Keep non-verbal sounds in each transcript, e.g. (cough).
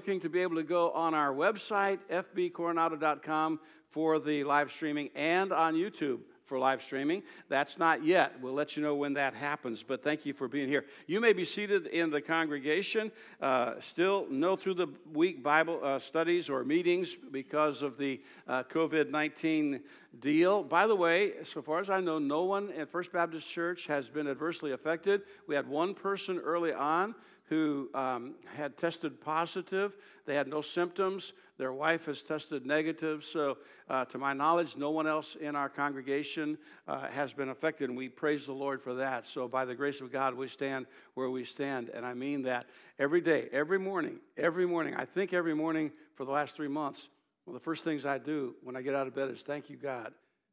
looking to be able to go on our website, fbcoronado.com, for the live streaming and on YouTube for live streaming. That's not yet. We'll let you know when that happens, but thank you for being here. You may be seated in the congregation. Uh, still, no through the week Bible uh, studies or meetings because of the uh, COVID 19 deal. By the way, so far as I know, no one at First Baptist Church has been adversely affected. We had one person early on who um, had tested positive. They had no symptoms. Their wife has tested negative. So, uh, to my knowledge, no one else in our congregation uh, has been affected, and we praise the Lord for that. So, by the grace of God, we stand where we stand. And I mean that every day, every morning, every morning. I think every morning for the last three months, one of the first things I do when I get out of bed is thank you, God,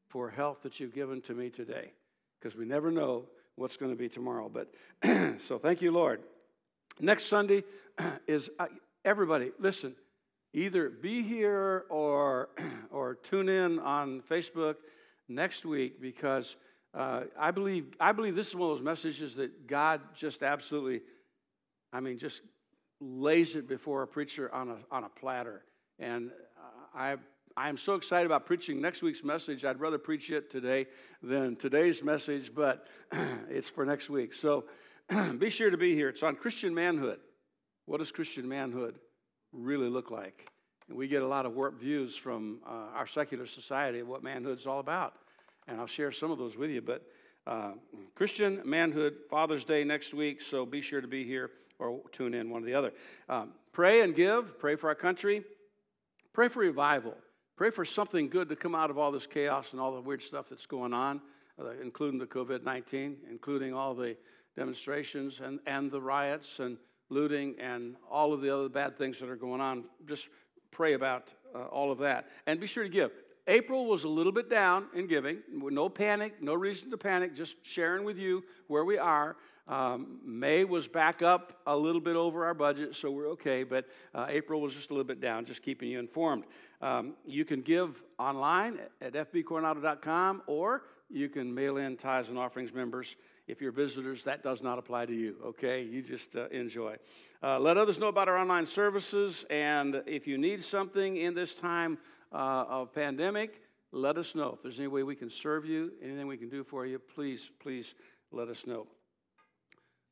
for health that you've given to me today, because we never know what's going to be tomorrow. But (clears throat) so, thank you, Lord. Next Sunday (clears throat) is uh, everybody, listen, either be here or, (clears throat) or tune in on Facebook next week because uh, I, believe, I believe this is one of those messages that God just absolutely, I mean, just lays it before a preacher on a, on a platter. And uh, I, I am so excited about preaching next week's message. I'd rather preach it today than today's message, but (clears throat) it's for next week. So, (clears throat) be sure to be here. It's on Christian manhood. What does Christian manhood really look like? And we get a lot of warped views from uh, our secular society of what manhood's all about. And I'll share some of those with you. But uh, Christian manhood, Father's Day next week, so be sure to be here or tune in, one or the other. Um, pray and give. Pray for our country. Pray for revival. Pray for something good to come out of all this chaos and all the weird stuff that's going on, uh, including the COVID 19, including all the demonstrations and, and the riots and looting and all of the other bad things that are going on. Just pray about uh, all of that. And be sure to give. April was a little bit down in giving. No panic, no reason to panic, just sharing with you where we are. Um, May was back up a little bit over our budget, so we're okay, but uh, April was just a little bit down, just keeping you informed. Um, you can give online at fbcoronado.com or you can mail in tithes and offerings members if you're visitors, that does not apply to you, okay? You just uh, enjoy. Uh, let others know about our online services, and if you need something in this time uh, of pandemic, let us know. If there's any way we can serve you, anything we can do for you, please, please let us know.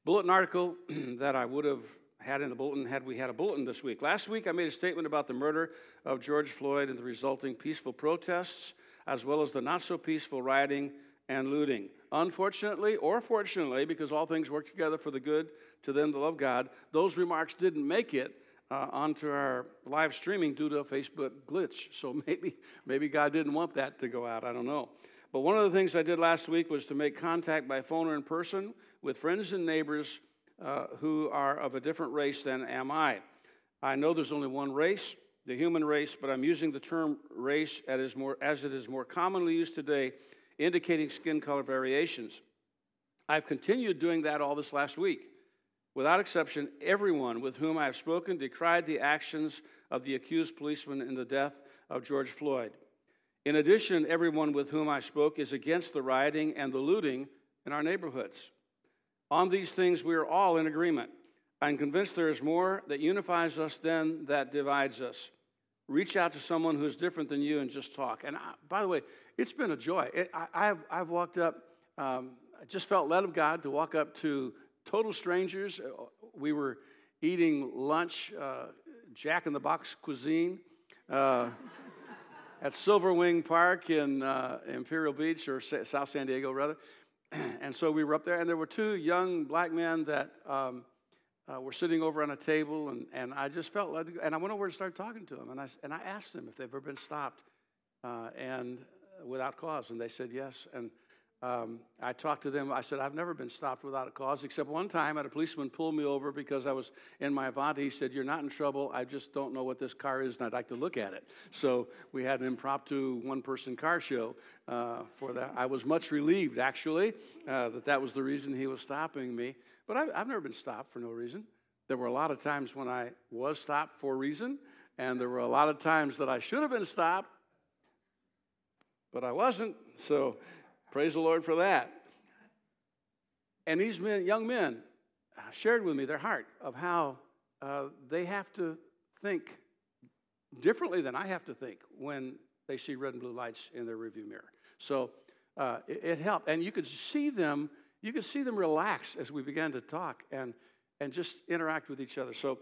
Bulletin article (clears throat) that I would have had in the bulletin had we had a bulletin this week. Last week, I made a statement about the murder of George Floyd and the resulting peaceful protests, as well as the not so peaceful rioting and looting. Unfortunately, or fortunately, because all things work together for the good to them that love God, those remarks didn't make it uh, onto our live streaming due to a Facebook glitch. So (laughs) maybe, maybe God didn't want that to go out. I don't know. But one of the things I did last week was to make contact by phone or in person with friends and neighbors uh, who are of a different race than am I. I know there's only one race, the human race, but I'm using the term race as, more, as it is more commonly used today indicating skin color variations. I've continued doing that all this last week. Without exception, everyone with whom I have spoken decried the actions of the accused policeman in the death of George Floyd. In addition, everyone with whom I spoke is against the rioting and the looting in our neighborhoods. On these things, we are all in agreement. I'm convinced there is more that unifies us than that divides us. Reach out to someone who's different than you and just talk. And I, by the way, it's been a joy. It, I, have I've walked up, um, I just felt led of God to walk up to total strangers. Uh, we were eating lunch, uh, Jack in the Box cuisine. Uh, at Silver Wing Park in uh, Imperial Beach, or South San Diego, rather. (clears throat) and so we were up there, and there were two young black men that um, uh, were sitting over on a table, and, and I just felt, led and I went over and started talking to them, and I, and I asked them if they've ever been stopped uh, and uh, without cause, and they said yes. And um, I talked to them. I said, I've never been stopped without a cause, except one time had a policeman pull me over because I was in my Avanti. He said, You're not in trouble. I just don't know what this car is, and I'd like to look at it. So we had an impromptu one person car show uh, for that. I was much relieved, actually, uh, that that was the reason he was stopping me. But I, I've never been stopped for no reason. There were a lot of times when I was stopped for a reason, and there were a lot of times that I should have been stopped, but I wasn't. So praise the Lord for that. And these men, young men shared with me their heart of how uh, they have to think differently than I have to think when they see red and blue lights in their rearview mirror. So uh, it, it, helped, and you could see them. You could see them relax as we began to talk and and just interact with each other. So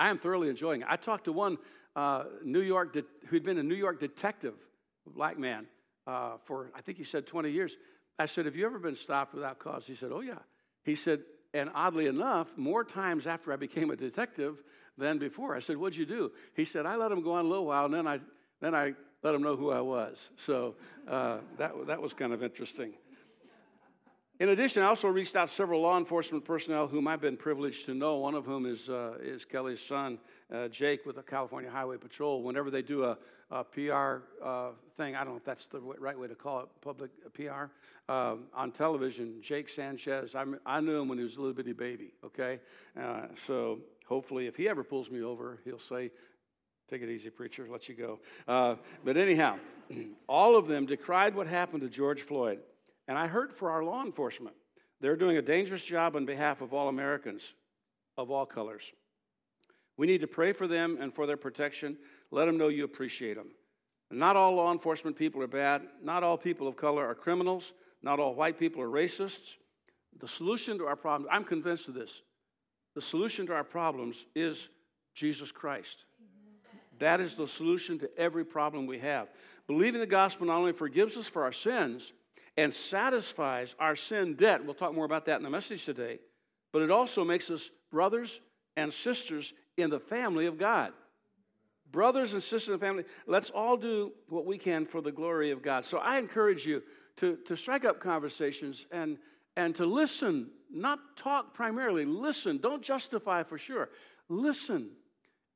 I am thoroughly enjoying it. I talked to one uh, New York de- who'd been a New York detective, black man, uh, for I think he said 20 years. I said, "Have you ever been stopped without cause?" He said, "Oh yeah." He said, and oddly enough, more times after I became a detective than before. I said, What'd you do? He said, I let him go on a little while, and then I, then I let him know who I was. So uh, that, that was kind of interesting. In addition, I also reached out several law enforcement personnel whom I've been privileged to know. One of whom is, uh, is Kelly's son, uh, Jake, with the California Highway Patrol. Whenever they do a, a PR uh, thing, I don't know if that's the right way to call it, public PR, um, on television, Jake Sanchez, I, I knew him when he was a little bitty baby, okay? Uh, so hopefully, if he ever pulls me over, he'll say, Take it easy, preacher, let you go. Uh, but anyhow, (clears throat) all of them decried what happened to George Floyd. And I heard for our law enforcement, they're doing a dangerous job on behalf of all Americans of all colors. We need to pray for them and for their protection. Let them know you appreciate them. Not all law enforcement people are bad. Not all people of color are criminals. Not all white people are racists. The solution to our problems, I'm convinced of this, the solution to our problems is Jesus Christ. That is the solution to every problem we have. Believing the gospel not only forgives us for our sins and satisfies our sin debt, we'll talk more about that in the message today, but it also makes us brothers and sisters in the family of God. Brothers and sisters in the family, let's all do what we can for the glory of God. So I encourage you to, to strike up conversations and, and to listen, not talk primarily, listen. Don't justify for sure. Listen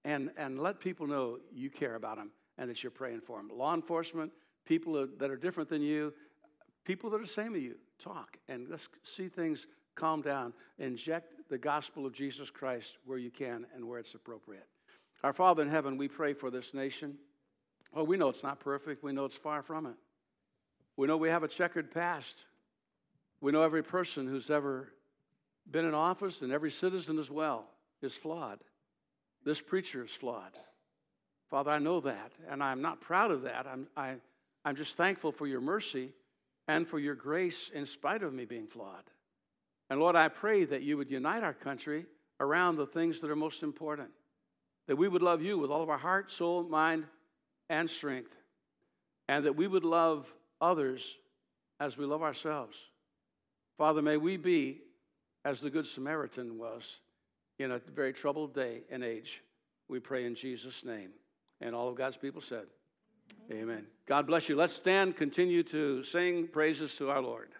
and, and let people know you care about them and that you're praying for them. Law enforcement, people that are different than you, people that are same as you, talk and let's see things calm down. Inject the gospel of Jesus Christ where you can and where it's appropriate. Our Father in heaven, we pray for this nation. Oh, we know it's not perfect. We know it's far from it. We know we have a checkered past. We know every person who's ever been in office and every citizen as well is flawed. This preacher is flawed. Father, I know that, and I'm not proud of that. I'm, I, i am just thankful for your mercy and for your grace in spite of me being flawed. And Lord, I pray that you would unite our country around the things that are most important, that we would love you with all of our heart, soul, mind, and strength, and that we would love others as we love ourselves. Father, may we be as the Good Samaritan was in a very troubled day and age. We pray in Jesus' name. And all of God's people said, Amen. God bless you. Let's stand, continue to sing praises to our Lord.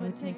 That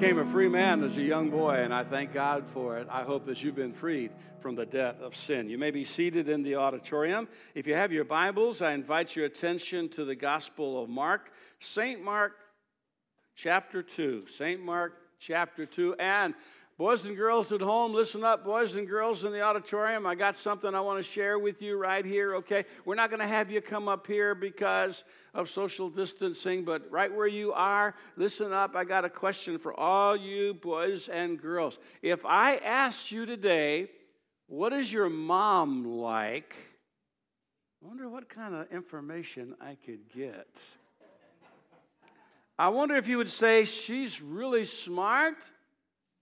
became a free man as a young boy, and I thank God for it. I hope that you've been freed from the debt of sin. You may be seated in the auditorium. If you have your Bibles, I invite your attention to the Gospel of Mark, St. Mark chapter 2. St. Mark chapter 2. And Boys and girls at home, listen up. Boys and girls in the auditorium, I got something I want to share with you right here, okay? We're not going to have you come up here because of social distancing, but right where you are, listen up. I got a question for all you boys and girls. If I asked you today, what is your mom like? I wonder what kind of information I could get. I wonder if you would say she's really smart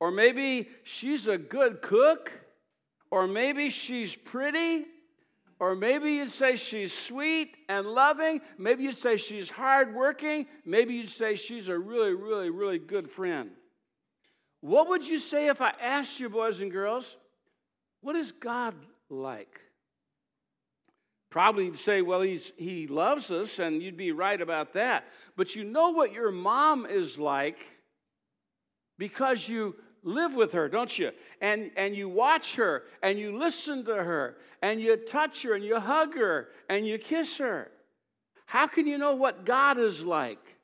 or maybe she's a good cook. Or maybe she's pretty. Or maybe you'd say she's sweet and loving. Maybe you'd say she's hardworking. Maybe you'd say she's a really, really, really good friend. What would you say if I asked you, boys and girls, what is God like? Probably you'd say, well, he's, he loves us, and you'd be right about that. But you know what your mom is like because you live with her, don't you? And, and you watch her and you listen to her and you touch her and you hug her and you kiss her. How can you know what God is like?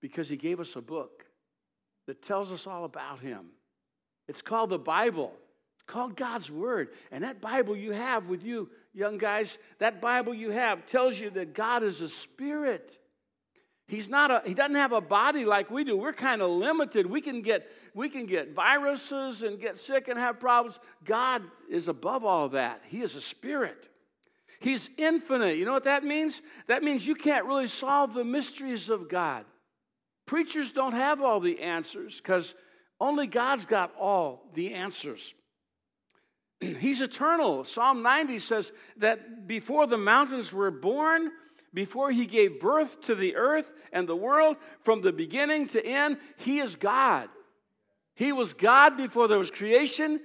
Because He gave us a book that tells us all about Him. It's called the Bible. It's called God's Word. And that Bible you have with you, young guys, that Bible you have tells you that God is a spirit. He's not a, he doesn't have a body like we do. We're kind of limited. We can get we can get viruses and get sick and have problems. God is above all that. He is a spirit. He's infinite. You know what that means? That means you can't really solve the mysteries of God. Preachers don't have all the answers because only God's got all the answers. (clears throat) He's eternal. Psalm 90 says that before the mountains were born, before he gave birth to the earth and the world, from the beginning to end, he is God. He was God before there was creation.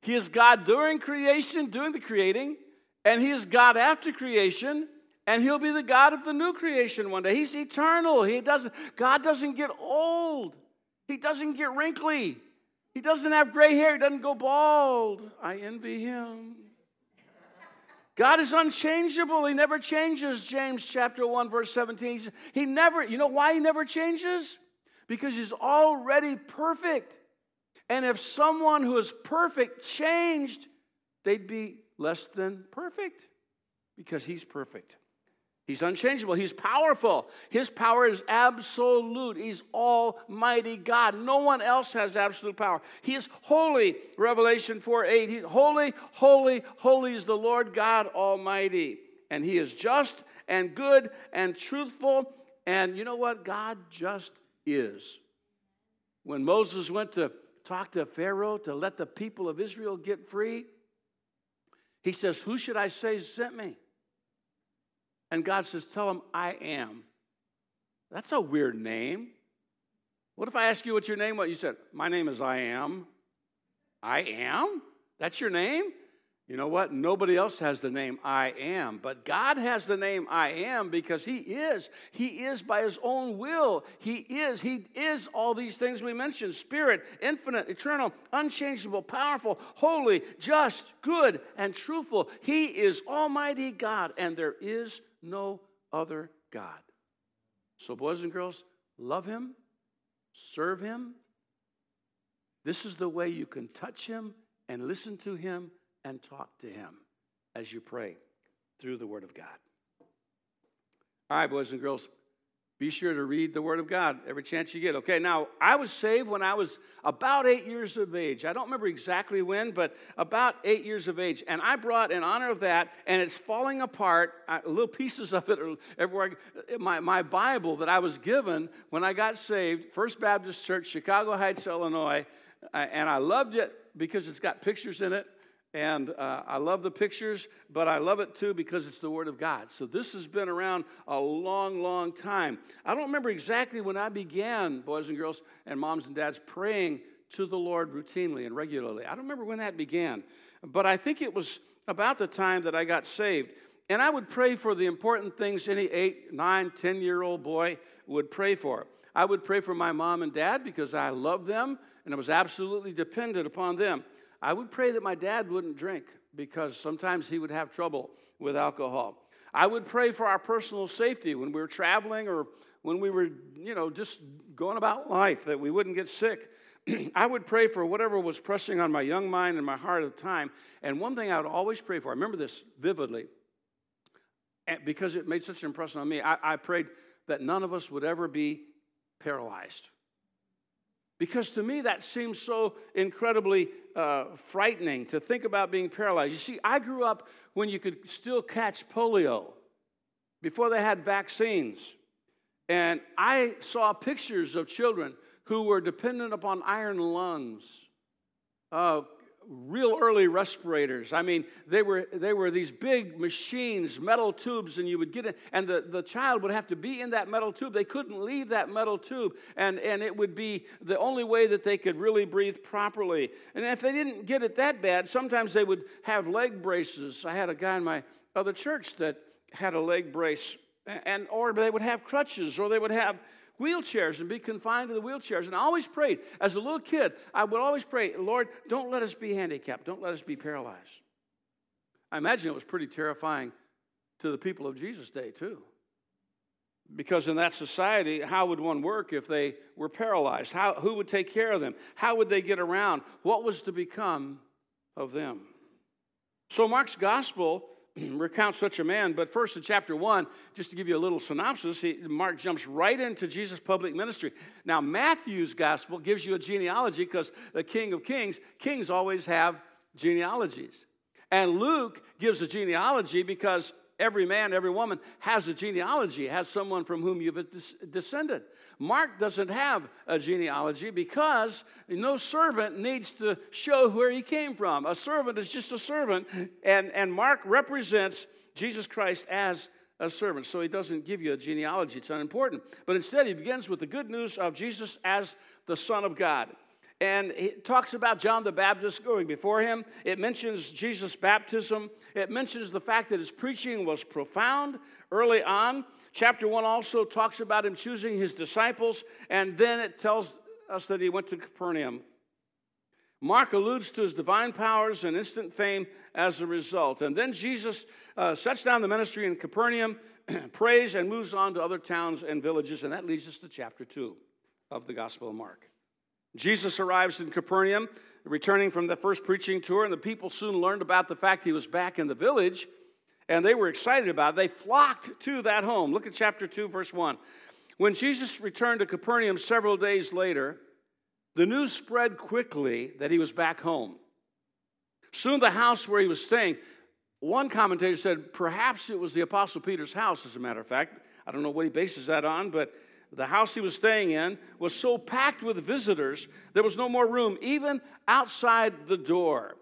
He is God during creation, doing the creating, and he is God after creation, and he'll be the God of the new creation one day. He's eternal. He doesn't God doesn't get old. He doesn't get wrinkly. He doesn't have gray hair. He doesn't go bald. I envy him. God is unchangeable. He never changes. James chapter 1, verse 17. He never, you know why he never changes? Because he's already perfect. And if someone who is perfect changed, they'd be less than perfect because he's perfect. He's unchangeable. He's powerful. His power is absolute. He's Almighty God. No one else has absolute power. He is holy. Revelation 4 8. He, holy, holy, holy is the Lord God Almighty. And He is just and good and truthful. And you know what? God just is. When Moses went to talk to Pharaoh to let the people of Israel get free, he says, Who should I say sent me? And God says, Tell him, I am. That's a weird name. What if I ask you what your name was? You said, My name is I am. I am? That's your name? You know what? Nobody else has the name I am, but God has the name I am because He is. He is by His own will. He is. He is all these things we mentioned spirit, infinite, eternal, unchangeable, powerful, holy, just, good, and truthful. He is Almighty God, and there is no other God. So, boys and girls, love Him, serve Him. This is the way you can touch Him and listen to Him and talk to Him as you pray through the Word of God. All right, boys and girls, be sure to read the Word of God every chance you get. Okay, now I was saved when I was about eight years of age. I don't remember exactly when, but about eight years of age. And I brought in honor of that, and it's falling apart. I, little pieces of it are everywhere. My, my Bible that I was given when I got saved, First Baptist Church, Chicago Heights, Illinois, uh, and I loved it because it's got pictures in it and uh, I love the pictures, but I love it too because it's the Word of God. So this has been around a long, long time. I don't remember exactly when I began, boys and girls, and moms and dads, praying to the Lord routinely and regularly. I don't remember when that began, but I think it was about the time that I got saved. And I would pray for the important things any eight, nine, ten year old boy would pray for. I would pray for my mom and dad because I loved them and I was absolutely dependent upon them. I would pray that my dad wouldn't drink because sometimes he would have trouble with alcohol. I would pray for our personal safety when we were traveling or when we were, you know, just going about life, that we wouldn't get sick. (clears throat) I would pray for whatever was pressing on my young mind and my heart at the time. And one thing I would always pray for, I remember this vividly, because it made such an impression on me. I, I prayed that none of us would ever be paralyzed. Because to me, that seems so incredibly uh, frightening to think about being paralyzed. You see, I grew up when you could still catch polio before they had vaccines. And I saw pictures of children who were dependent upon iron lungs, uh, real early respirators. I mean, they were, they were these big machines, metal tubes, and you would get it, and the, the child would have to be in that metal tube. They couldn't leave that metal tube, and, and it would be the only way that they could really breathe properly. And if they didn't get it that bad, sometimes they would have leg braces. I had a guy in my other church that had a leg brace, and or they would have crutches, or they would have wheelchairs and be confined to the wheelchairs. And I always prayed, as a little kid, I would always pray, Lord, don't let us be handicapped, don't let us be paralyzed. I imagine it was pretty terrifying to the people of Jesus' day, too. Because in that society, how would one work if they were paralyzed? How, who would take care of them? How would they get around? What was to become of them? So, Mark's gospel (clears throat) recount such a man. But first, in chapter 1, just to give you a little synopsis, he, Mark jumps right into Jesus' public ministry. Now, Matthew's gospel gives you a genealogy because the King of Kings, kings always have genealogies. And Luke gives a genealogy because every man, every woman has a genealogy, has someone from whom you've descended. Mark doesn't have a genealogy because no servant needs to show where he came from. A servant is just a servant, and, and Mark represents Jesus Christ as a servant. So he doesn't give you a genealogy, it's unimportant. But instead, he begins with the good news of Jesus as the Son of God and it talks about John the Baptist going before him. It mentions Jesus' baptism. It mentions the fact that his preaching was profound early on. Chapter 1 also talks about him choosing his disciples, and then it tells us that he went to Capernaum. Mark alludes to his divine powers and instant fame as a result. And then Jesus uh, sets down the ministry in Capernaum, (clears throat) prays, and moves on to other towns and villages, and that leads us to chapter 2 of the Gospel of Mark. Jesus arrives in Capernaum, returning from the first preaching tour, and the people soon learned about the fact he was back in the village, and they were excited about it. They flocked to that home. Look at chapter 2, verse 1. When Jesus returned to Capernaum several days later, the news spread quickly that he was back home. Soon, the house where he was staying, one commentator said perhaps it was the Apostle Peter's house, as a matter of fact. I don't know what he bases that on, but the house he was staying in was so packed with visitors, there was no more room, even outside the door.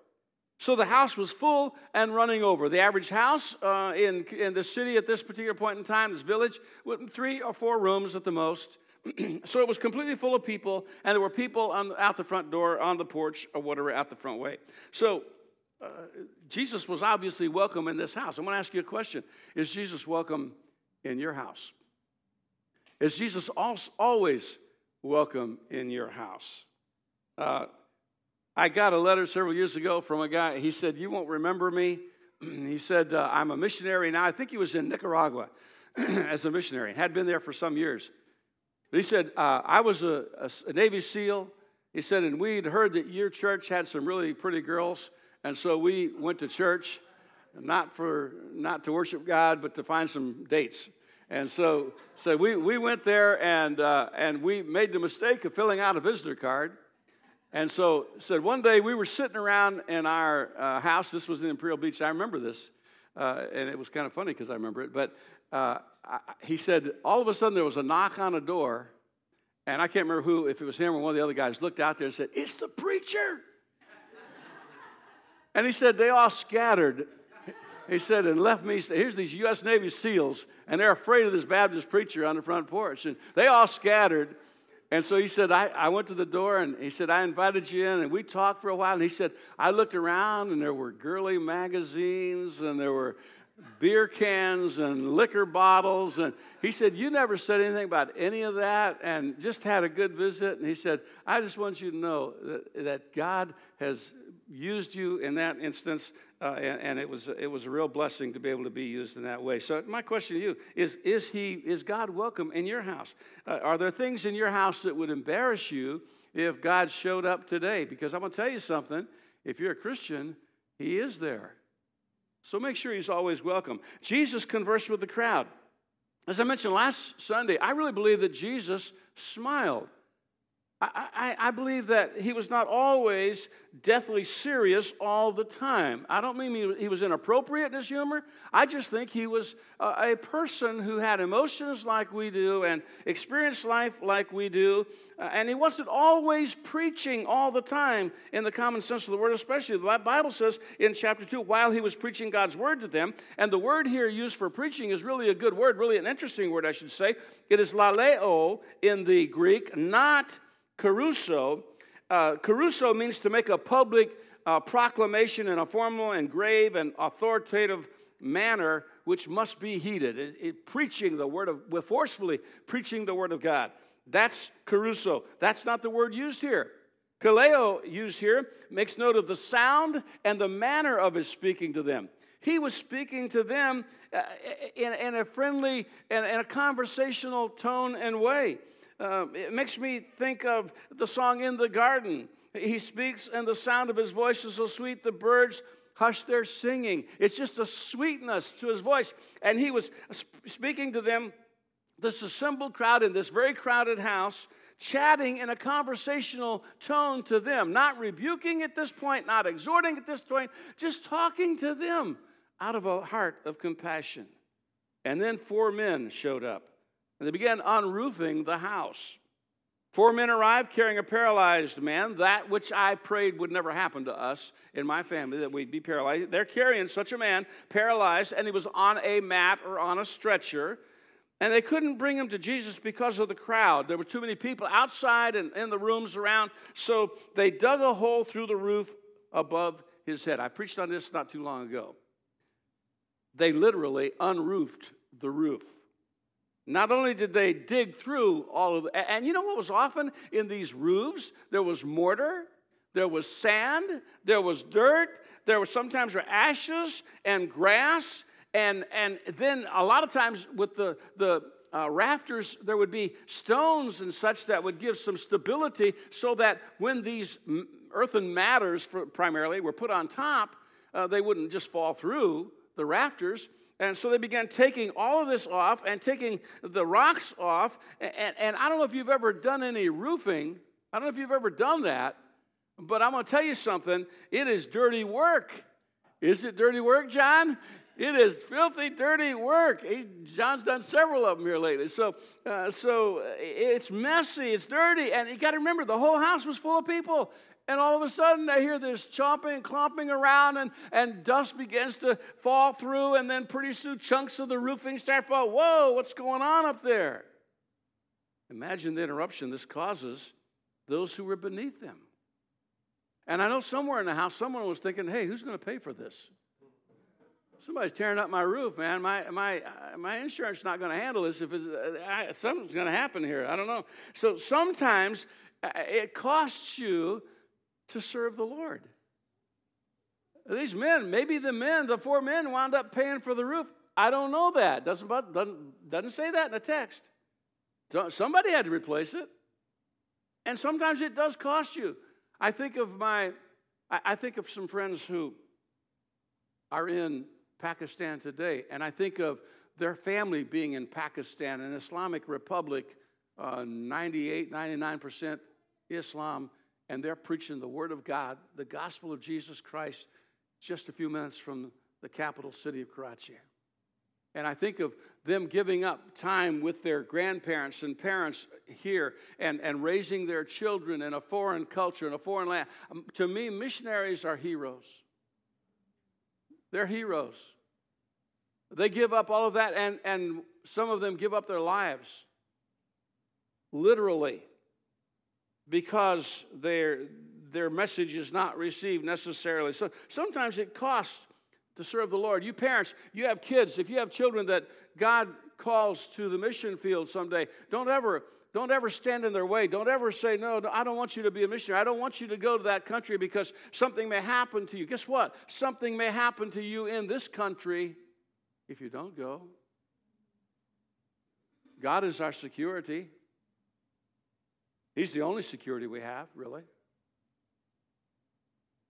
So the house was full and running over. The average house uh, in, in the city at this particular point in time, this village, with three or four rooms at the most. (clears throat) so it was completely full of people, and there were people on, out the front door, on the porch, or whatever, out the front way. So uh, Jesus was obviously welcome in this house. I'm going to ask you a question Is Jesus welcome in your house? Is Jesus always welcome in your house? Uh, I got a letter several years ago from a guy. He said, You won't remember me. (clears throat) he said, uh, I'm a missionary now. I think he was in Nicaragua (clears throat) as a missionary, had been there for some years. But he said, uh, I was a, a, a Navy SEAL. He said, and we'd heard that your church had some really pretty girls. And so we went to church, not, for, not to worship God, but to find some dates. And so, so we, we went there and, uh, and we made the mistake of filling out a visitor card. And so said one day we were sitting around in our uh, house. This was in Imperial Beach. I remember this, uh, and it was kind of funny because I remember it. But uh, I, he said all of a sudden there was a knock on a door, and I can't remember who, if it was him or one of the other guys, looked out there and said, "It's the preacher." and he said they all scattered he said, and left me, here's these U.S. Navy SEALs, and they're afraid of this Baptist preacher on the front porch. And they all scattered. And so he said, I, I went to the door and he said, I invited you in and we talked for a while. And he said, I looked around and there were girly magazines and there were beer cans and liquor bottles. And he said, You never said anything about any of that and just had a good visit. And he said, I just want you to know that, that God has used you in that instance, uh, and, and, it, was, it was a real blessing to be able to be used in that way. So, my question to you is Is, he, is God welcome in your house? Uh, are there things in your house that would embarrass you if God showed up today? Because I'm going to tell you something if you're a Christian, He is there. So make sure he's always welcome. Jesus conversed with the crowd. As I mentioned last Sunday, I really believe that Jesus smiled. I, I, I, believe that he was not always deathly serious all the time. I don't mean he, was inappropriate in his humor. I just think he was a, a, person who had emotions like we do and experienced life like we do. Uh, and he wasn't always preaching all the time in the common sense of the word, especially the Bible says in chapter 2, while he was preaching God's word to them. And the word here used for preaching is really a good word, really an interesting word, I should say. It is laleo in the Greek, not kerusso. Uh, kerusso means to make a public uh, proclamation in a formal and grave and authoritative manner which must be heeded. It, it, preaching the word of, forcefully preaching the word of God. That's kerusso. That's not the word used here. Kaleo, used here, makes note of the sound and the manner of his speaking to them. He was speaking to them uh, in, in a friendly and a conversational tone and way. Uh, it makes me think of the song In the Garden. He speaks, and the sound of his voice is so sweet, the birds hush their singing. It's just a sweetness to his voice. And he was speaking to them, this assembled crowd in this very crowded house, chatting in a conversational tone to them, not rebuking at this point, not exhorting at this point, just talking to them out of a heart of compassion. And then four men showed up and they began unroofing the house. Four men arrived carrying a paralyzed man, that which I prayed would never happen to us in my family, that we'd be paralyzed. They're carrying such a man, paralyzed, and he was on a mat or on a stretcher. And they couldn't bring him to Jesus because of the crowd. There were too many people outside and in the rooms around. So they dug a hole through the roof above his head. I preached on this not too long ago. They literally unroofed the roof. Not only did they dig through all of the, and you know what was often in these roofs? There was mortar, there was sand, there was dirt, there was sometimes were ashes and grass, and and then a lot of times with the the uh, rafters there would be stones and such that would give some stability, so that when these earthen matters primarily were put on top, uh, they wouldn't just fall through the rafters. And so they began taking all of this off and taking the rocks off. And, and, I don't know if you've ever done any roofing. I don't know if you've ever done that. But I'm going to tell you something. It is dirty work. Is it dirty work, John? It is filthy, dirty work. He, John's done several of them here lately. So, uh, so it's messy, it's dirty, and you got to remember the whole house was full of people. And all of a sudden, they hear this chomping and clomping around, and, and dust begins to fall through, and then pretty soon chunks of the roofing start falling. Whoa, what's going on up there? Imagine the interruption this causes those who were beneath them. And I know somewhere in the house, someone was thinking, hey, who's going to pay for this? Somebody's tearing up my roof, man. My, my, my insurance is not going to handle this if it's, uh, something's going to happen here. I don't know. So sometimes uh, it costs you to serve the Lord. These men, maybe the men, the four men wound up paying for the roof. I don't know that. Doesn't, doesn't, doesn't say that in the text. So somebody had to replace it. And sometimes it does cost you. I think of my, I think of some friends who are in Pakistan today, and I think of their family being in Pakistan, an Islamic republic, uh, 98, 99% Islam and they're preaching the Word of God, the gospel of Jesus Christ, just a few minutes from the capital city of Karachi. And I think of them giving up time with their grandparents and parents here and, and raising their children in a foreign culture, in a foreign land. Um, to me, missionaries are heroes. They're heroes. They give up all of that, and, and some of them give up their lives, literally, because their, their message is not received necessarily. So sometimes it costs to serve the Lord. You parents, you have kids. If you have children that God calls to the mission field someday, don't ever don't ever stand in their way. Don't ever say, No, I don't want you to be a missionary. I don't want you to go to that country because something may happen to you. Guess what? Something may happen to you in this country if you don't go. God is our security. He's the only security we have, really.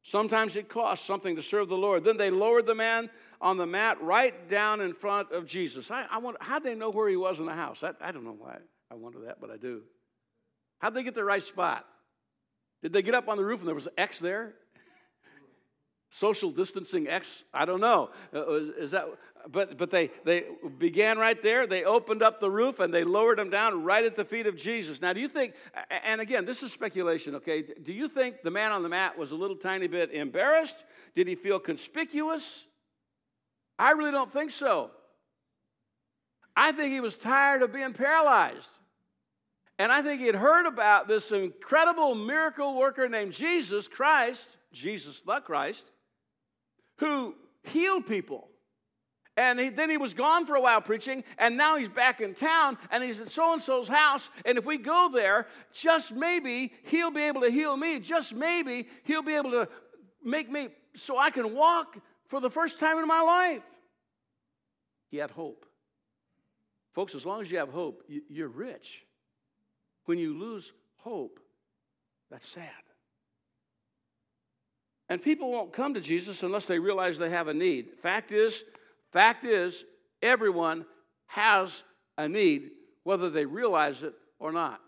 Sometimes it costs something to serve the Lord. Then they lowered the man on the mat right down in front of Jesus. I, I wonder, how'd they know where he was in the house? I, I don't know why. I wonder that, but I do. How'd they get the right spot? Did they get up on the roof and there was an X there? (laughs) Social distancing X? I don't know. Uh, is that? But but they they began right there. They opened up the roof and they lowered him down right at the feet of Jesus. Now, do you think? And again, this is speculation. Okay, do you think the man on the mat was a little tiny bit embarrassed? Did he feel conspicuous? I really don't think so. I think he was tired of being paralyzed. And I think he had heard about this incredible miracle worker named Jesus Christ, Jesus the Christ, who healed people. And he, then he was gone for a while preaching, and now he's back in town, and he's at so and so's house. And if we go there, just maybe he'll be able to heal me. Just maybe he'll be able to make me so I can walk for the first time in my life. He had hope. Folks, as long as you have hope, you're rich. When you lose hope, that's sad. And people won't come to Jesus unless they realize they have a need. Fact is, fact is, everyone has a need, whether they realize it or not.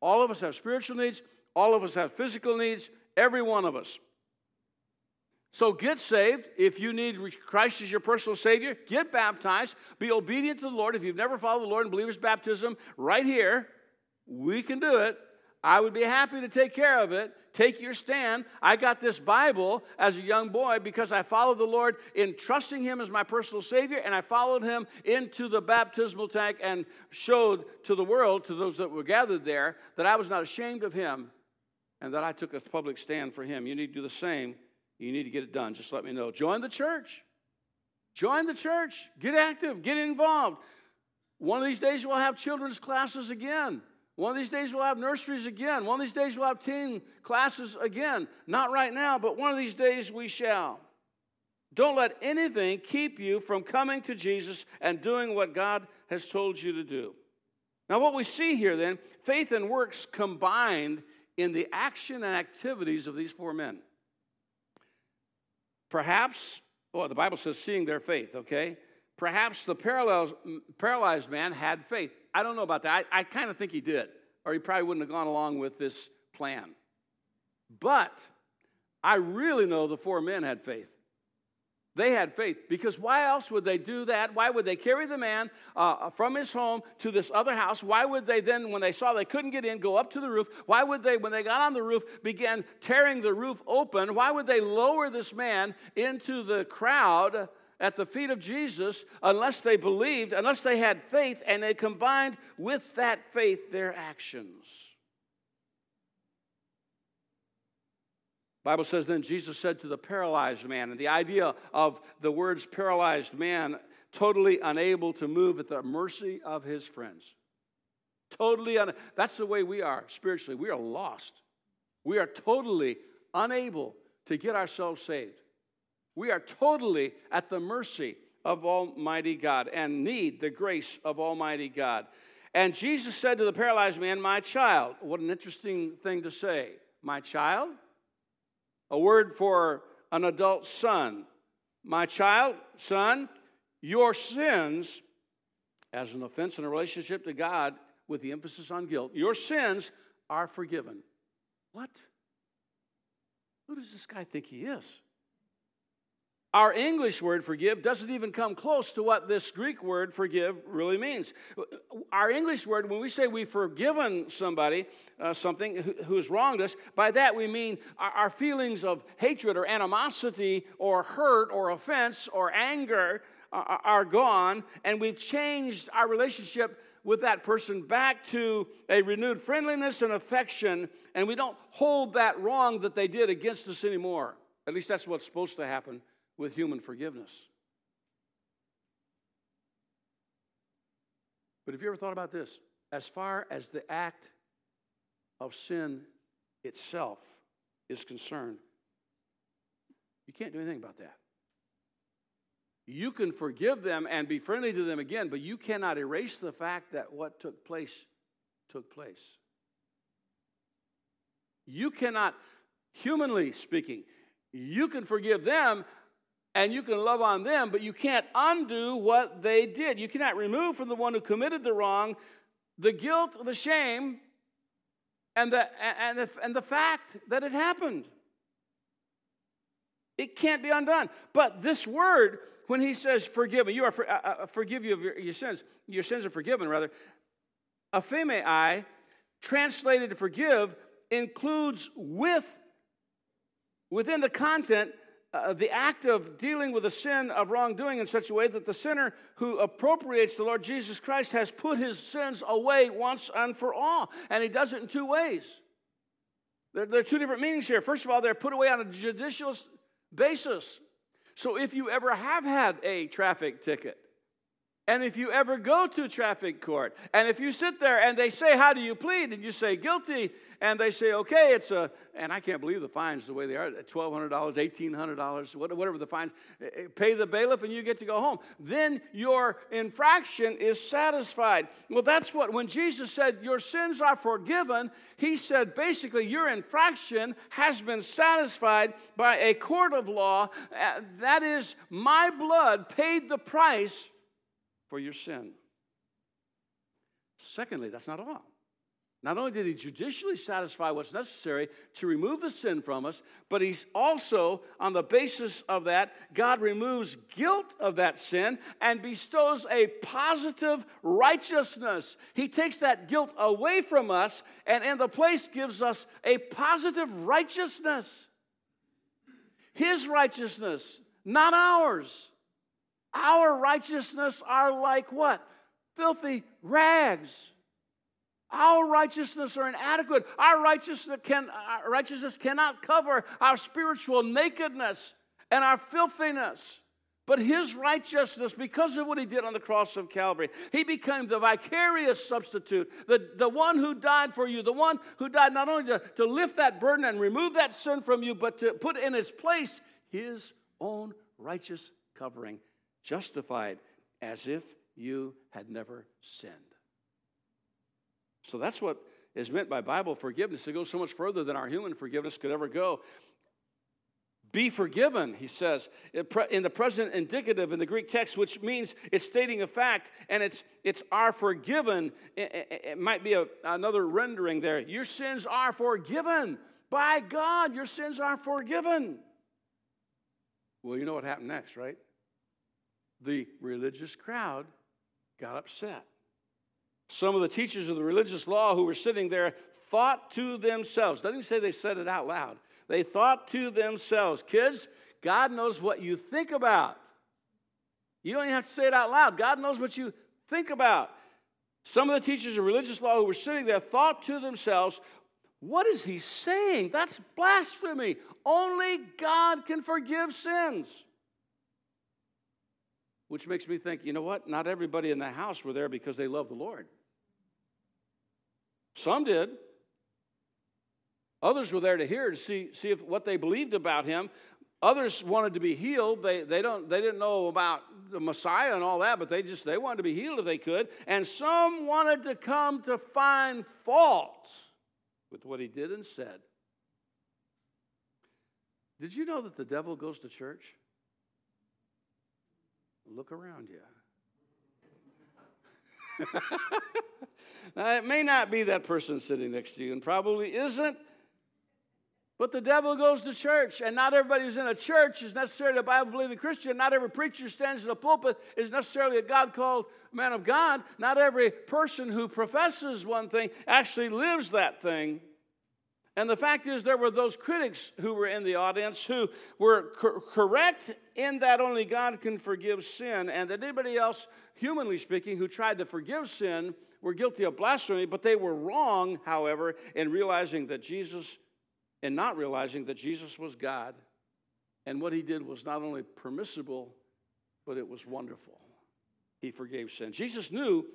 All of us have spiritual needs, all of us have physical needs, every one of us. So get saved. If you need Christ as your personal Savior, get baptized. Be obedient to the Lord. If you've never followed the Lord in believer's baptism, right here, we can do it. I would be happy to take care of it. Take your stand. I got this Bible as a young boy because I followed the Lord in trusting Him as my personal Savior, and I followed Him into the baptismal tank and showed to the world, to those that were gathered there, that I was not ashamed of Him and that I took a public stand for Him. You need to do the same. You need to get it done. Just let me know. Join the church. Join the church. Get active. Get involved. One of these days we'll have children's classes again. One of these days we'll have nurseries again. One of these days we'll have teen classes again. Not right now, but one of these days we shall. Don't let anything keep you from coming to Jesus and doing what God has told you to do. Now, what we see here then, faith and works combined in the action and activities of these four men. Perhaps, well, the Bible says seeing their faith, okay? Perhaps the paralyzed man had faith. I don't know about that. I, I kind of think he did, or he probably wouldn't have gone along with this plan. But I really know the four men had faith. They had faith because why else would they do that? Why would they carry the man uh, from his home to this other house? Why would they then, when they saw they couldn't get in, go up to the roof? Why would they, when they got on the roof, begin tearing the roof open? Why would they lower this man into the crowd at the feet of Jesus unless they believed, unless they had faith, and they combined with that faith their actions? Bible says then Jesus said to the paralyzed man, and the idea of the words paralyzed man, totally unable to move at the mercy of his friends. Totally un- that's the way we are spiritually. We are lost. We are totally unable to get ourselves saved. We are totally at the mercy of Almighty God and need the grace of Almighty God. And Jesus said to the paralyzed man, My child, what an interesting thing to say. My child? a word for an adult son. My child, son, your sins, as an offense in a relationship to God with the emphasis on guilt, your sins are forgiven. What? Who does this guy think he is? Our English word forgive doesn't even come close to what this Greek word forgive really means. Our English word, when we say we've forgiven somebody uh, something who, who's wronged us, by that we mean our, our feelings of hatred or animosity or hurt or offense or anger are, are gone, and we've changed our relationship with that person back to a renewed friendliness and affection, and we don't hold that wrong that they did against us anymore. At least that's what's supposed to happen with human forgiveness. But have you ever thought about this? As far as the act of sin itself is concerned, you can't do anything about that. You can forgive them and be friendly to them again, but you cannot erase the fact that what took place took place. You cannot, humanly speaking, you can forgive them and you can love on them, but you can't undo what they did. You cannot remove from the one who committed the wrong the guilt, the shame, and the, and the, and the fact that it happened. It can't be undone. But this word, when he says forgiven, you are for, uh, uh, forgive you of your, your, sins, your sins are forgiven, rather. Aphiemi, translated to forgive, includes with, within the content, uh, the act of dealing with the sin of wrongdoing in such a way that the sinner who appropriates the Lord Jesus Christ has put his sins away once and for all. And he does it in two ways. There, there are two different meanings here. First of all, they're put away on a judicial basis. So if you ever have had a traffic ticket, and if you ever go to traffic court, and if you sit there and they say, How do you plead? and you say, Guilty, and they say, Okay, it's a, and I can't believe the fines the way they are $1,200, $1,800, whatever the fines, eh, eh, pay the bailiff and you get to go home. Then your infraction is satisfied. Well, that's what, when Jesus said, Your sins are forgiven, he said, basically, your infraction has been satisfied by a court of law. Eh, that is, my blood paid the price for your sin. Secondly, that's not all. Not only did he judicially satisfy what's necessary to remove the sin from us, but he's also, on the basis of that, God removes guilt of that sin and bestows a positive righteousness. He takes that guilt away from us and in the place gives us a positive righteousness. His righteousness, not ours. Our righteousness are like what? Filthy rags. Our righteousness are inadequate. Our righteousness, can, our righteousness cannot cover our spiritual nakedness and our filthiness. But his righteousness, because of what he did on the cross of Calvary, he became the vicarious substitute, the, the one who died for you, the one who died not only to, to lift that burden and remove that sin from you, but to put in its place his own righteous covering justified as if you had never sinned. So that's what is meant by Bible forgiveness. It goes so much further than our human forgiveness could ever go. Be forgiven, he says, in the present indicative in the Greek text, which means it's stating a fact and it's, it's are forgiven. It, might be a, another rendering there. Your sins are forgiven. By God, your sins are forgiven. Well, you know what happened next, right? The religious crowd got upset. Some of the teachers of the religious law who were sitting there thought to themselves, doesn't even say they said it out loud. They thought to themselves, kids, God knows what you think about. You don't even have to say it out loud. God knows what you think about. Some of the teachers of religious law who were sitting there thought to themselves, what is he saying? That's blasphemy. Only God can forgive sins. Which makes me think, you know what? Not everybody in the house were there because they love the Lord. Some did. Others were there to hear to see, see if what they believed about him. Others wanted to be healed. They, they, don't, they didn't know about the Messiah and all that, but they just they wanted to be healed if they could. And some wanted to come to find fault with what he did and said. Did you know that the devil goes to church? Look around you. (laughs) now, it may not be that person sitting next to you, and probably isn't. But the devil goes to church, and not everybody who's in a church is necessarily a Bible believing Christian. Not every preacher stands in a pulpit is necessarily a God called man of God. Not every person who professes one thing actually lives that thing. And the fact is, there were those critics who were in the audience who were cor- correct in that only God can forgive sin, and that anybody else, humanly speaking, who tried to forgive sin were guilty of blasphemy, but they were wrong, however, in realizing that Jesus, in not realizing that Jesus was God And what he did was not only permissible, but it was wonderful. He forgave sin. Jesus knew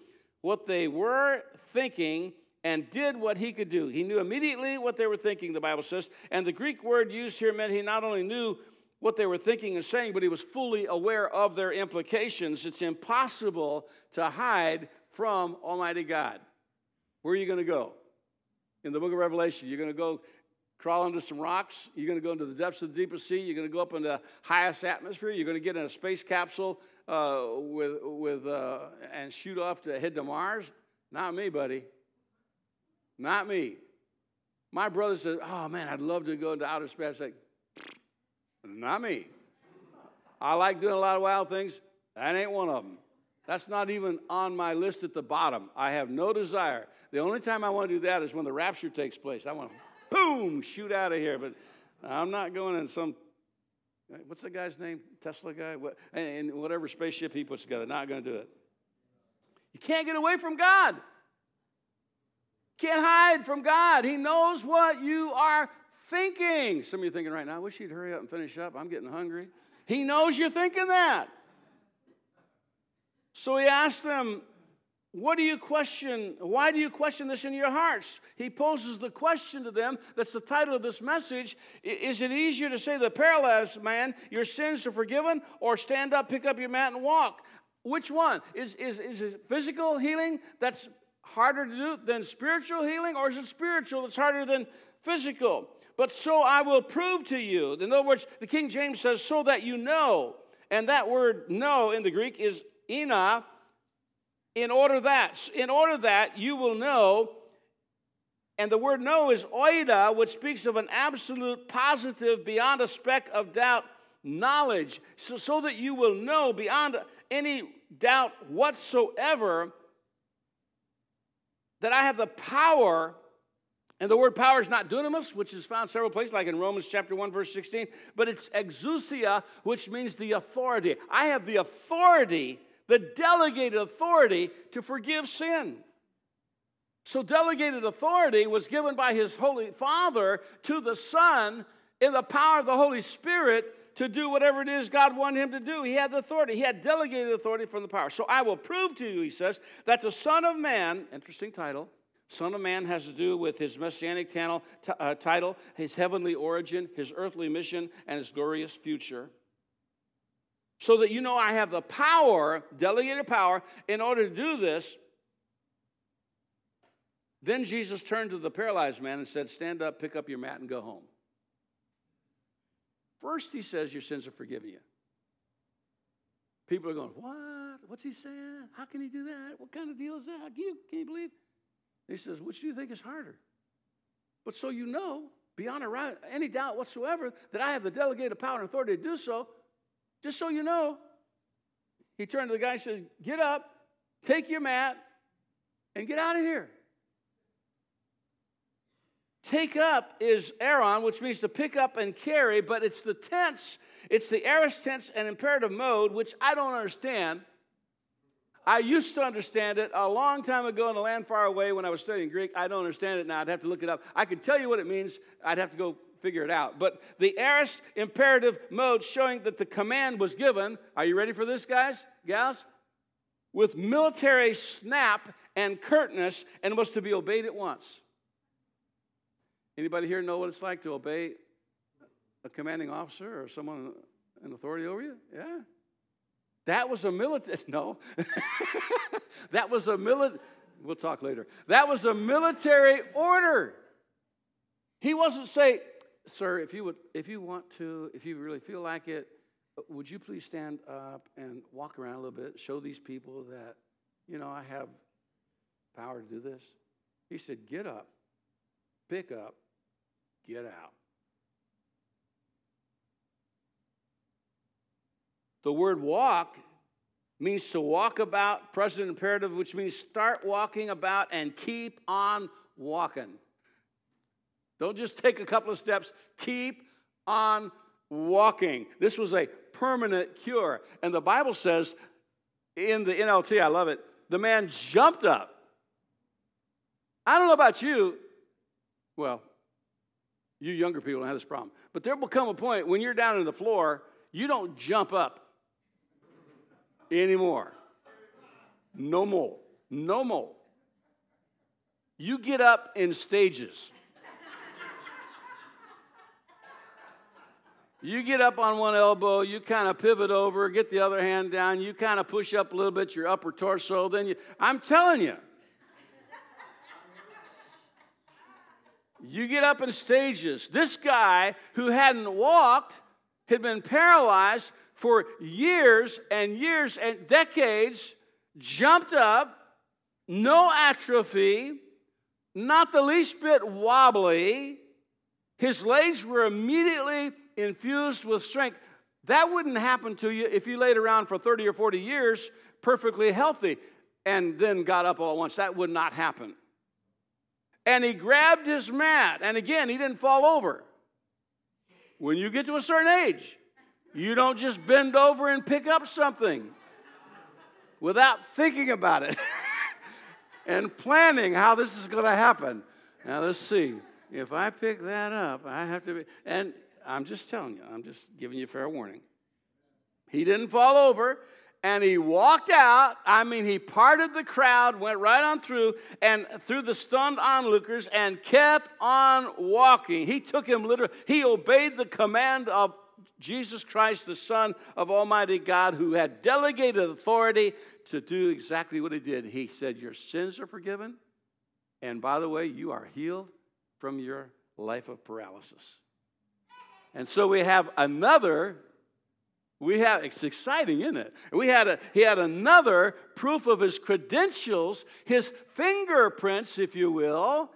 what they were thinking and did what he could do. He knew immediately what they were thinking, the Bible says. And the Greek word used here meant he not only knew what they were thinking and saying, but he was fully aware of their implications. It's impossible to hide from Almighty God. Where are you going to go? In the book of Revelation, you're going to go crawl under some rocks. You're going to go into the depths of the deepest sea. You're going to go up into the highest atmosphere. You're going to get in a space capsule uh, with, with, uh, and shoot off to head to Mars. Not me, buddy. Not me. My brother said, Oh man, I'd love to go into outer space. Like, not me. I like doing a lot of wild things. That ain't one of them. That's not even on my list at the bottom. I have no desire. The only time I want to do that is when the rapture takes place. I want to, boom, shoot out of here. But I'm not going in some, what's the guy's name? Tesla guy? What, and whatever spaceship he puts together. Not going to do it. You can't get away from God. Can't hide from God. He knows what you are thinking. Some of you thinking right now, I wish you'd hurry up and finish up. I'm getting hungry. He knows you're thinking that. So he asked them, What do you question? Why do you question this in your hearts? He poses the question to them. That's the title of this message. Is it easier to say the paralyzed man, Your sins are forgiven, or stand up, pick up your mat, and walk? Which one? Is, is, is it physical healing that's harder to do than spiritual healing, or is it spiritual that's harder than physical? But so I will prove to you. In other words, the King James says, so that you know. And that word know in the Greek is ina. In order that, in order that you will know, and the word know is oida, which speaks of an absolute, positive, beyond a speck of doubt knowledge, so, so that you will know beyond any doubt whatsoever that I have the power and the word power is not dunamis, which is found several places, like in Romans chapter 1, verse 16, but it's exousia, which means the authority. I have the authority, the delegated authority to forgive sin. So, delegated authority was given by his Holy Father to the Son in the power of the Holy Spirit to do whatever it is God wanted him to do. He had the authority, he had delegated authority from the power. So, I will prove to you, he says, that the Son of Man, interesting title, Son of Man has to do with his messianic title, uh, title, his heavenly origin, his earthly mission, and his glorious future. So that you know I have the power, delegated power, in order to do this. Then Jesus turned to the paralyzed man and said, Stand up, pick up your mat, and go home. First, he says, Your sins are forgiven you. People are going, What? What's he saying? How can he do that? What kind of deal is that? Can you, can you believe? He says, Which do you think is harder? But so you know, beyond a, any doubt whatsoever, that I have the delegated power and authority to do so, just so you know. He turned to the guy and said, Get up, take your mat, and get out of here. Take up is Aaron, which means to pick up and carry, but it's the tense, it's the aorist tense and imperative mode, which I don't understand. I used to understand it a long time ago in a land far away when I was studying Greek. I don't understand it now. I'd have to look it up. I could tell you what it means. I'd have to go figure it out. But the aorist imperative mode showing that the command was given. Are you ready for this, guys, gals? With military snap and curtness and was to be obeyed at once. Anybody here know what it's like to obey a commanding officer or someone in authority over you? Yeah. That was a military, (laughs) no. (laughs) that was a military, we'll talk later. That was a military order. He wasn't saying, sir, if you would, if you want to, if you really feel like it, would you please stand up and walk around a little bit, show these people that, you know, I have power to do this? He said, get up, pick up, get out. The word walk means to walk about, present imperative, which means start walking about and keep on walking. Don't just take a couple of steps, keep on walking. This was a permanent cure. And the Bible says in the NLT, I love it, the man jumped up. I don't know about you. Well, You younger people don't have this problem. But there will come a point when you're down on the floor, you don't jump up anymore. No more. No more. You get up in stages. You get up on one elbow, you kind of pivot over, get the other hand down, you kind of push up a little bit your upper torso, then you, I'm telling you, you get up in stages. This guy who hadn't walked had been paralyzed for years and years and decades, jumped up, no atrophy, not the least bit wobbly. His legs were immediately infused with strength. That wouldn't happen to you if you laid around for 30 or 40 years perfectly healthy and then got up all at once. That would not happen. And he grabbed his mat, and again, he didn't fall over. When you get to a certain age, you don't just bend over and pick up something without thinking about it (laughs) and planning how this is going to happen. Now, let's see. If I pick that up, I have to be. And I'm just telling you, I'm just giving you fair warning. He didn't fall over and he walked out. I mean, he parted the crowd, went right on through and through the stunned onlookers and kept on walking. He took him literally, he obeyed the command of Jesus Christ, the Son of Almighty God, who had delegated authority to do exactly what he did. He said, Your sins are forgiven. And by the way, you are healed from your life of paralysis. And so we have another, we have, it's exciting, isn't it? We had a, he had another proof of his credentials, his fingerprints, if you will,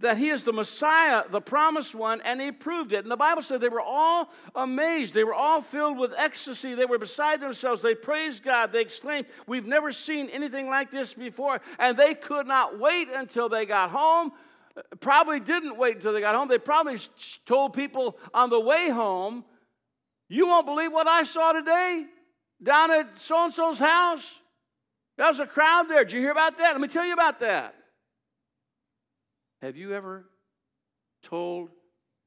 that he is the Messiah, the promised one, and he proved it. And the Bible said they were all amazed. They were all filled with ecstasy. They were beside themselves. They praised God. They exclaimed, We've never seen anything like this before. And they could not wait until they got home probably didn't wait until they got home. They probably told people on the way home, You won't believe what I saw today down at so and so's house. There was a crowd there. Did you hear about that? Let me tell you about that. Have you ever told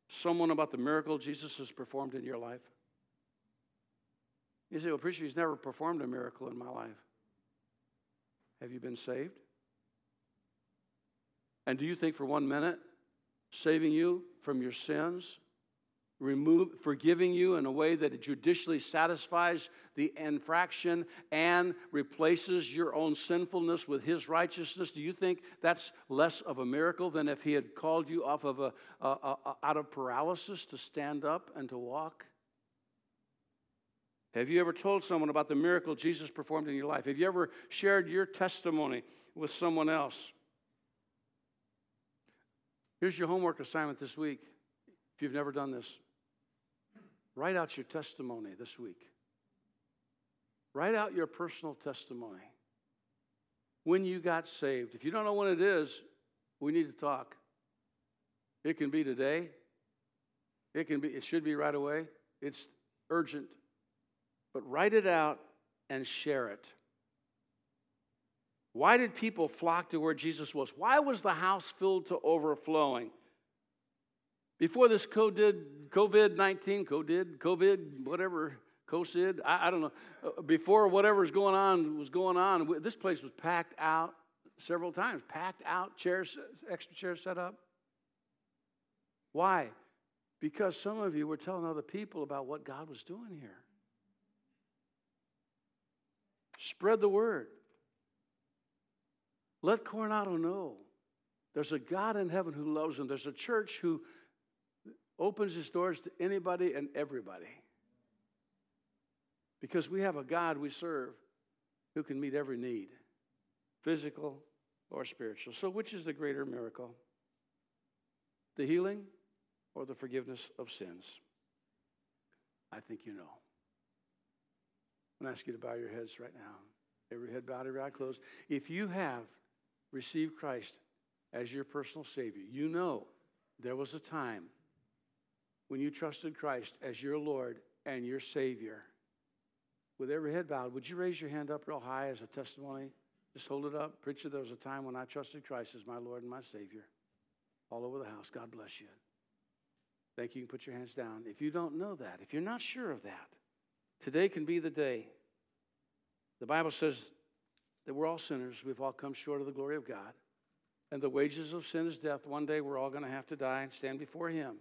someone about the miracle Jesus has performed in your life? You say, Well, preacher, he's never performed a miracle in my life. Have you been saved? And do you think for one minute saving you from your sins, remove, forgiving you in a way that judicially satisfies the infraction and replaces your own sinfulness with his righteousness, do you think that's less of a miracle than if he had called you off of a, a, a out of paralysis to stand up and to walk? Have you ever told someone about the miracle Jesus performed in your life? Have you ever shared your testimony with someone else? Here's your homework assignment this week. If you've never done this, write out your testimony this week. Write out your personal testimony. When you got saved. If you don't know when it is, we need to talk. It can be today. It can be it should be right away. It's urgent. But write it out and share it. Why did people flock to where Jesus was? Why was the house filled to overflowing? Before this COVID 19, COVID, COVID, whatever, COVID, I, I don't know, uh, before whatever's going on was going on, this place was packed out several times, packed out, chairs, extra chairs set up. Why? Because some of you were telling other people about what God was doing here. Spread the word. Let Coronado know there's a God in heaven who loves them. There's a church who opens its doors to anybody and everybody. Because we have a God we serve who can meet every need, physical or spiritual. So, which is the greater miracle? The healing or the forgiveness of sins? I think you know. I'm going to ask you to bow your heads right now. Every head bowed, every eye closed. If you have received Christ as your personal Savior, you know there was a time when you trusted Christ as your Lord and your Savior. With every head bowed, would you raise your hand up real high as a testimony? Just hold it up. Preacher, there was a time when I trusted Christ as my Lord and my Savior. All over the house. God bless you. Thank you. You can put your hands down. If you don't know that, if you're not sure of that, today can be the day. The Bible says that we're all sinners. We've all come short of the glory of God. And the wages of sin is death. One day we're all going to have to die and stand before Him.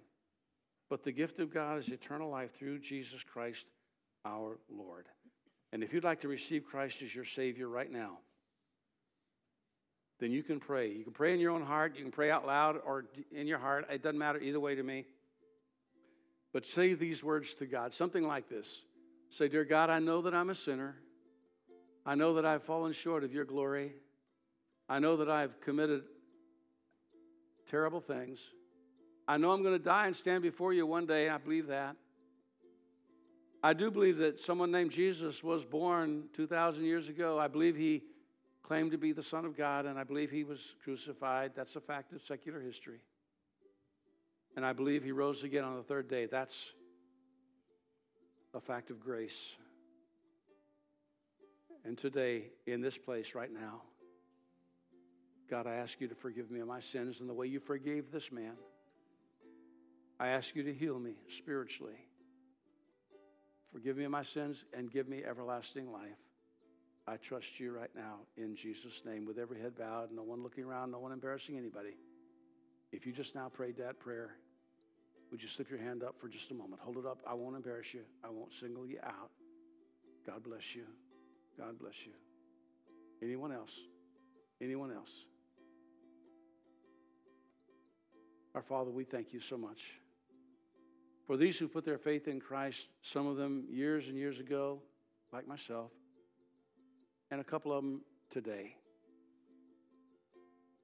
But the gift of God is eternal life through Jesus Christ our Lord. And if you'd like to receive Christ as your Savior right now, then you can pray. You can pray in your own heart, you can pray out loud or in your heart. It doesn't matter either way to me. But say these words to God, something like this Say, Dear God, I know that I'm a sinner. I know that I've fallen short of your glory. I know that I've committed terrible things. I know I'm going to die and stand before you one day. I believe that. I do believe that someone named Jesus was born 2,000 years ago. I believe he claimed to be the Son of God, and I believe he was crucified. That's a fact of secular history. And I believe he rose again on the third day. That's a fact of grace. And today, in this place right now, God, I ask you to forgive me of my sins in the way you forgave this man. I ask you to heal me spiritually. Forgive me my sins and give me everlasting life. I trust you right now in Jesus' name with every head bowed, no one looking around, no one embarrassing anybody. If you just now prayed that prayer, would you slip your hand up for just a moment? Hold it up. I won't embarrass you, I won't single you out. God bless you. God bless you. Anyone else? Anyone else? Our Father, we thank you so much. For these who put their faith in Christ, some of them years and years ago, like myself, and a couple of them today.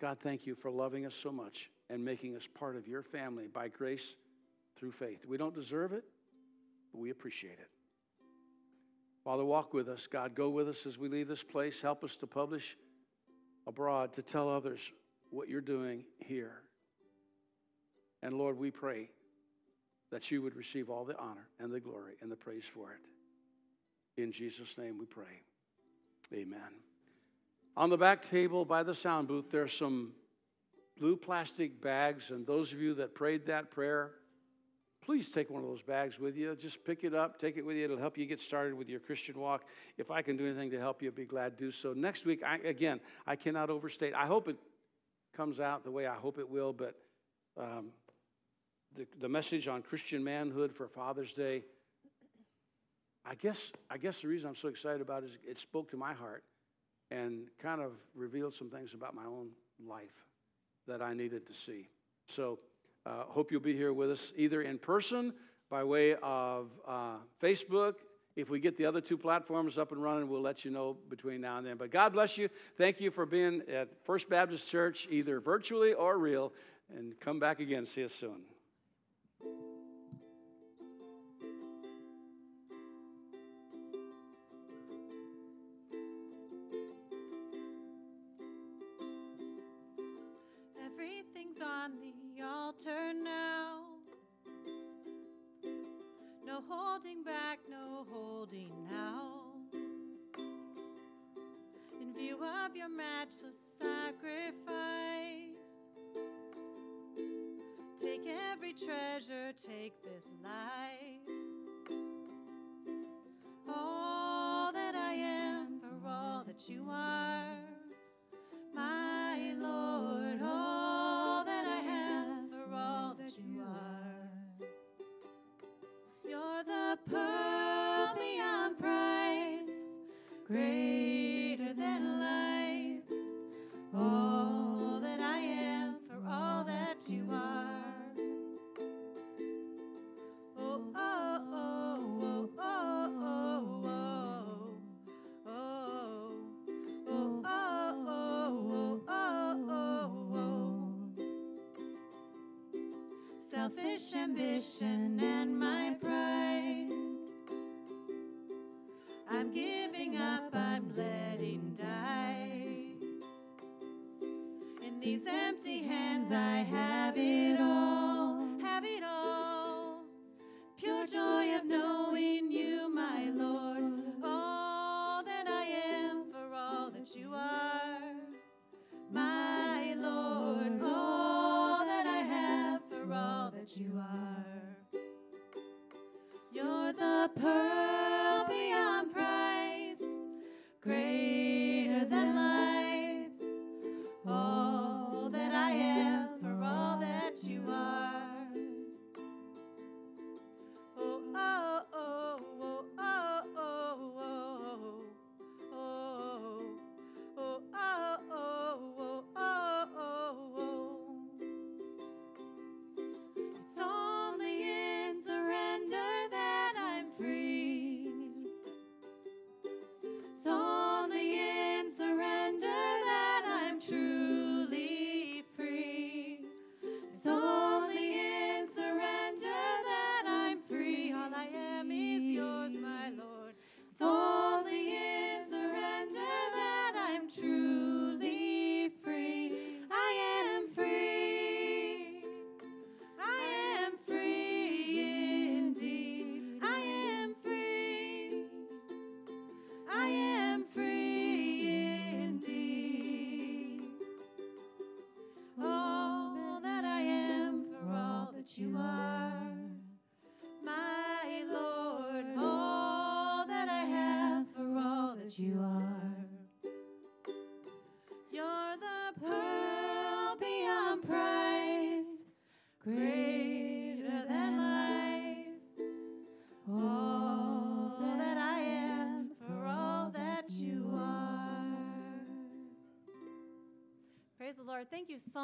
God, thank you for loving us so much and making us part of your family by grace through faith. We don't deserve it, but we appreciate it. Father, walk with us. God, go with us as we leave this place. Help us to publish abroad, to tell others what you're doing here. And Lord, we pray that you would receive all the honor and the glory and the praise for it. In Jesus' name we pray. Amen. On the back table by the sound booth, there's some blue plastic bags, and those of you that prayed that prayer, please take one of those bags with you. Just pick it up, take it with you. It'll help you get started with your Christian walk. If I can do anything to help you, I'd be glad to do so. Next week, I, again, I cannot overstate. I hope it comes out the way I hope it will, but um, the, the message on Christian manhood for Father's Day, I guess, I guess the reason I'm so excited about it is it spoke to my heart and kind of revealed some things about my own life that I needed to see. So, uh, hope you'll be here with us either in person by way of uh, Facebook. If we get the other two platforms up and running, we'll let you know between now and then. But God bless you. Thank you for being at First Baptist Church, either virtually or real. And come back again. See us soon. Holding back, no holding now. In view of your matchless sacrifice, every treasure, take this life. Ambition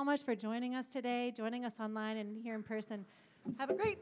so much for joining us today, joining us online and here in person. Have a great